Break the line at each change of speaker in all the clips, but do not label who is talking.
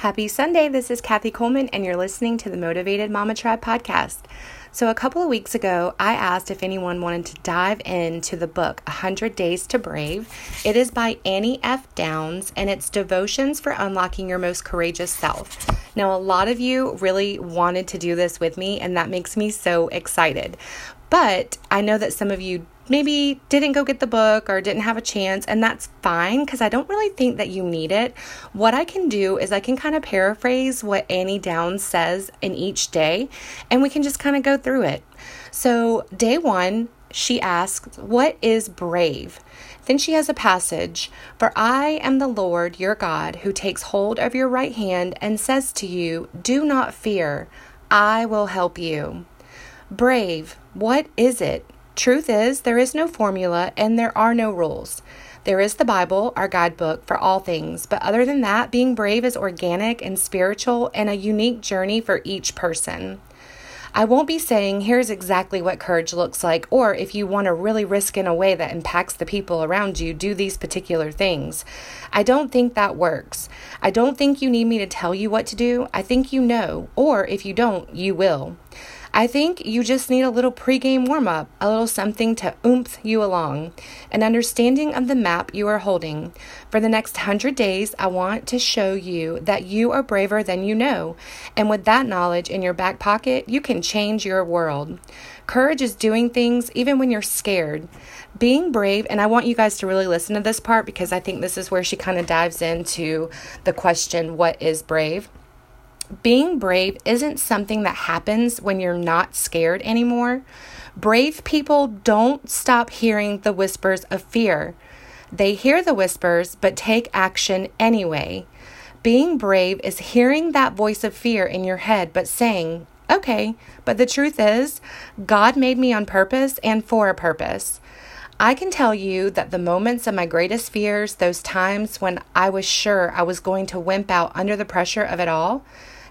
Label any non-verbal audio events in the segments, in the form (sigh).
Happy Sunday. This is Kathy Coleman, and you're listening to the Motivated Mama Tribe podcast. So, a couple of weeks ago, I asked if anyone wanted to dive into the book 100 Days to Brave. It is by Annie F. Downs, and it's devotions for unlocking your most courageous self. Now, a lot of you really wanted to do this with me, and that makes me so excited. But I know that some of you maybe didn't go get the book or didn't have a chance, and that's fine because I don't really think that you need it. What I can do is I can kind of paraphrase what Annie Downs says in each day, and we can just kind of go through it. So, day one, she asks, What is brave? Then she has a passage For I am the Lord your God, who takes hold of your right hand and says to you, Do not fear, I will help you. Brave, what is it? Truth is, there is no formula and there are no rules. There is the Bible, our guidebook for all things, but other than that, being brave is organic and spiritual and a unique journey for each person. I won't be saying here's exactly what courage looks like, or if you want to really risk in a way that impacts the people around you, do these particular things. I don't think that works. I don't think you need me to tell you what to do. I think you know, or if you don't, you will. I think you just need a little pregame warm up, a little something to oomph you along, an understanding of the map you are holding. For the next hundred days, I want to show you that you are braver than you know, and with that knowledge in your back pocket, you can change your world. Courage is doing things even when you're scared. Being brave, and I want you guys to really listen to this part because I think this is where she kind of dives into the question, What is brave? Being brave isn't something that happens when you're not scared anymore. Brave people don't stop hearing the whispers of fear. They hear the whispers, but take action anyway. Being brave is hearing that voice of fear in your head, but saying, okay, but the truth is, God made me on purpose and for a purpose. I can tell you that the moments of my greatest fears, those times when I was sure I was going to wimp out under the pressure of it all,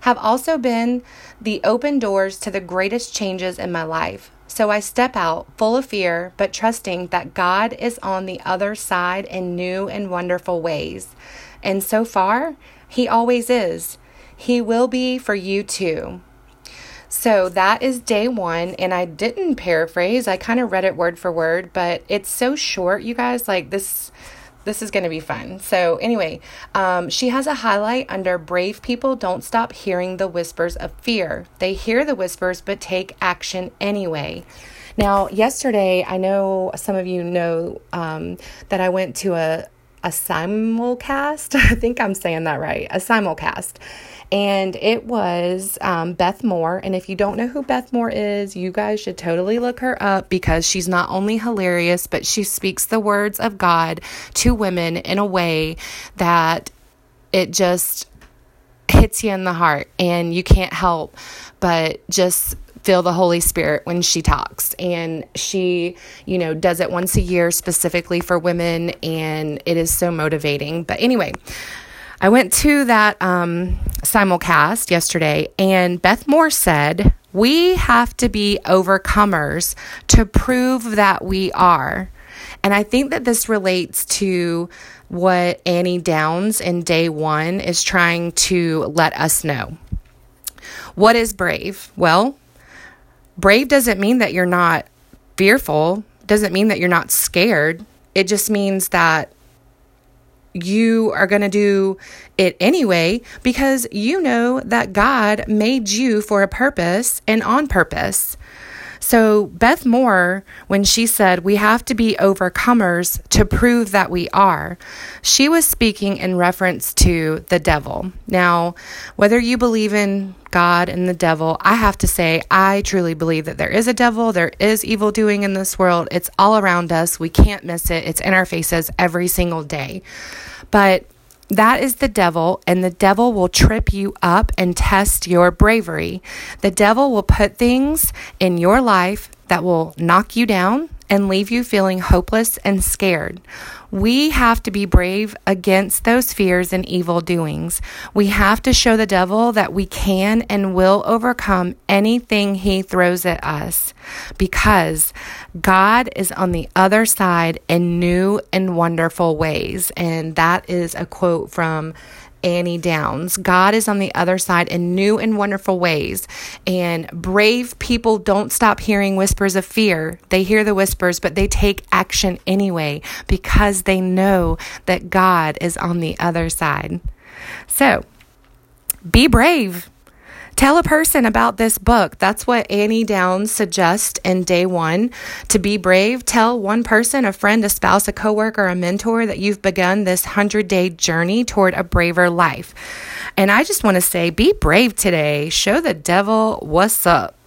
have also been the open doors to the greatest changes in my life. So I step out full of fear, but trusting that God is on the other side in new and wonderful ways. And so far, He always is. He will be for you too. So that is day one, and I didn't paraphrase. I kind of read it word for word, but it's so short, you guys. Like this this is going to be fun. So, anyway, um, she has a highlight under Brave People Don't Stop Hearing the Whispers of Fear. They hear the whispers but take action anyway. Now, yesterday, I know some of you know um, that I went to a, a simulcast. (laughs) I think I'm saying that right. A simulcast and it was um, Beth Moore. And if you don't know who Beth Moore is, you guys should totally look her up because she's not only hilarious, but she speaks the words of God to women in a way that it just hits you in the heart, and you can't help but just feel the Holy Spirit when she talks. And she, you know, does it once a year specifically for women, and it is so motivating. But anyway, I went to that um, simulcast yesterday, and Beth Moore said, We have to be overcomers to prove that we are. And I think that this relates to what Annie Downs in day one is trying to let us know. What is brave? Well, brave doesn't mean that you're not fearful, doesn't mean that you're not scared. It just means that you are going to do it anyway because you know that God made you for a purpose and on purpose. So, Beth Moore, when she said we have to be overcomers to prove that we are, she was speaking in reference to the devil. Now, whether you believe in God and the devil, I have to say, I truly believe that there is a devil, there is evil doing in this world. It's all around us. We can't miss it, it's in our faces every single day. But that is the devil, and the devil will trip you up and test your bravery. The devil will put things in your life that will knock you down and leave you feeling hopeless and scared. We have to be brave against those fears and evil doings. We have to show the devil that we can and will overcome anything he throws at us because God is on the other side in new and wonderful ways. And that is a quote from Annie Downs. God is on the other side in new and wonderful ways. And brave people don't stop hearing whispers of fear. They hear the whispers, but they take action anyway because they know that God is on the other side. So, be brave. Tell a person about this book. That's what Annie Downs suggests in day one. To be brave, tell one person, a friend, a spouse, a coworker, a mentor that you've begun this 100 day journey toward a braver life. And I just want to say, be brave today. Show the devil what's up.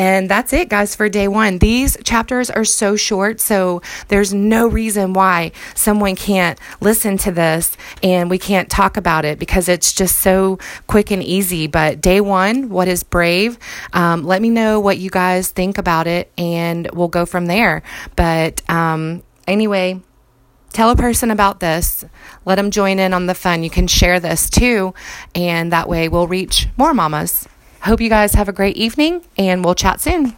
And that's it, guys, for day one. These chapters are so short, so there's no reason why someone can't listen to this and we can't talk about it because it's just so quick and easy. But day one, what is brave? Um, let me know what you guys think about it and we'll go from there. But um, anyway, tell a person about this. Let them join in on the fun. You can share this too, and that way we'll reach more mamas. Hope you guys have a great evening and we'll chat soon.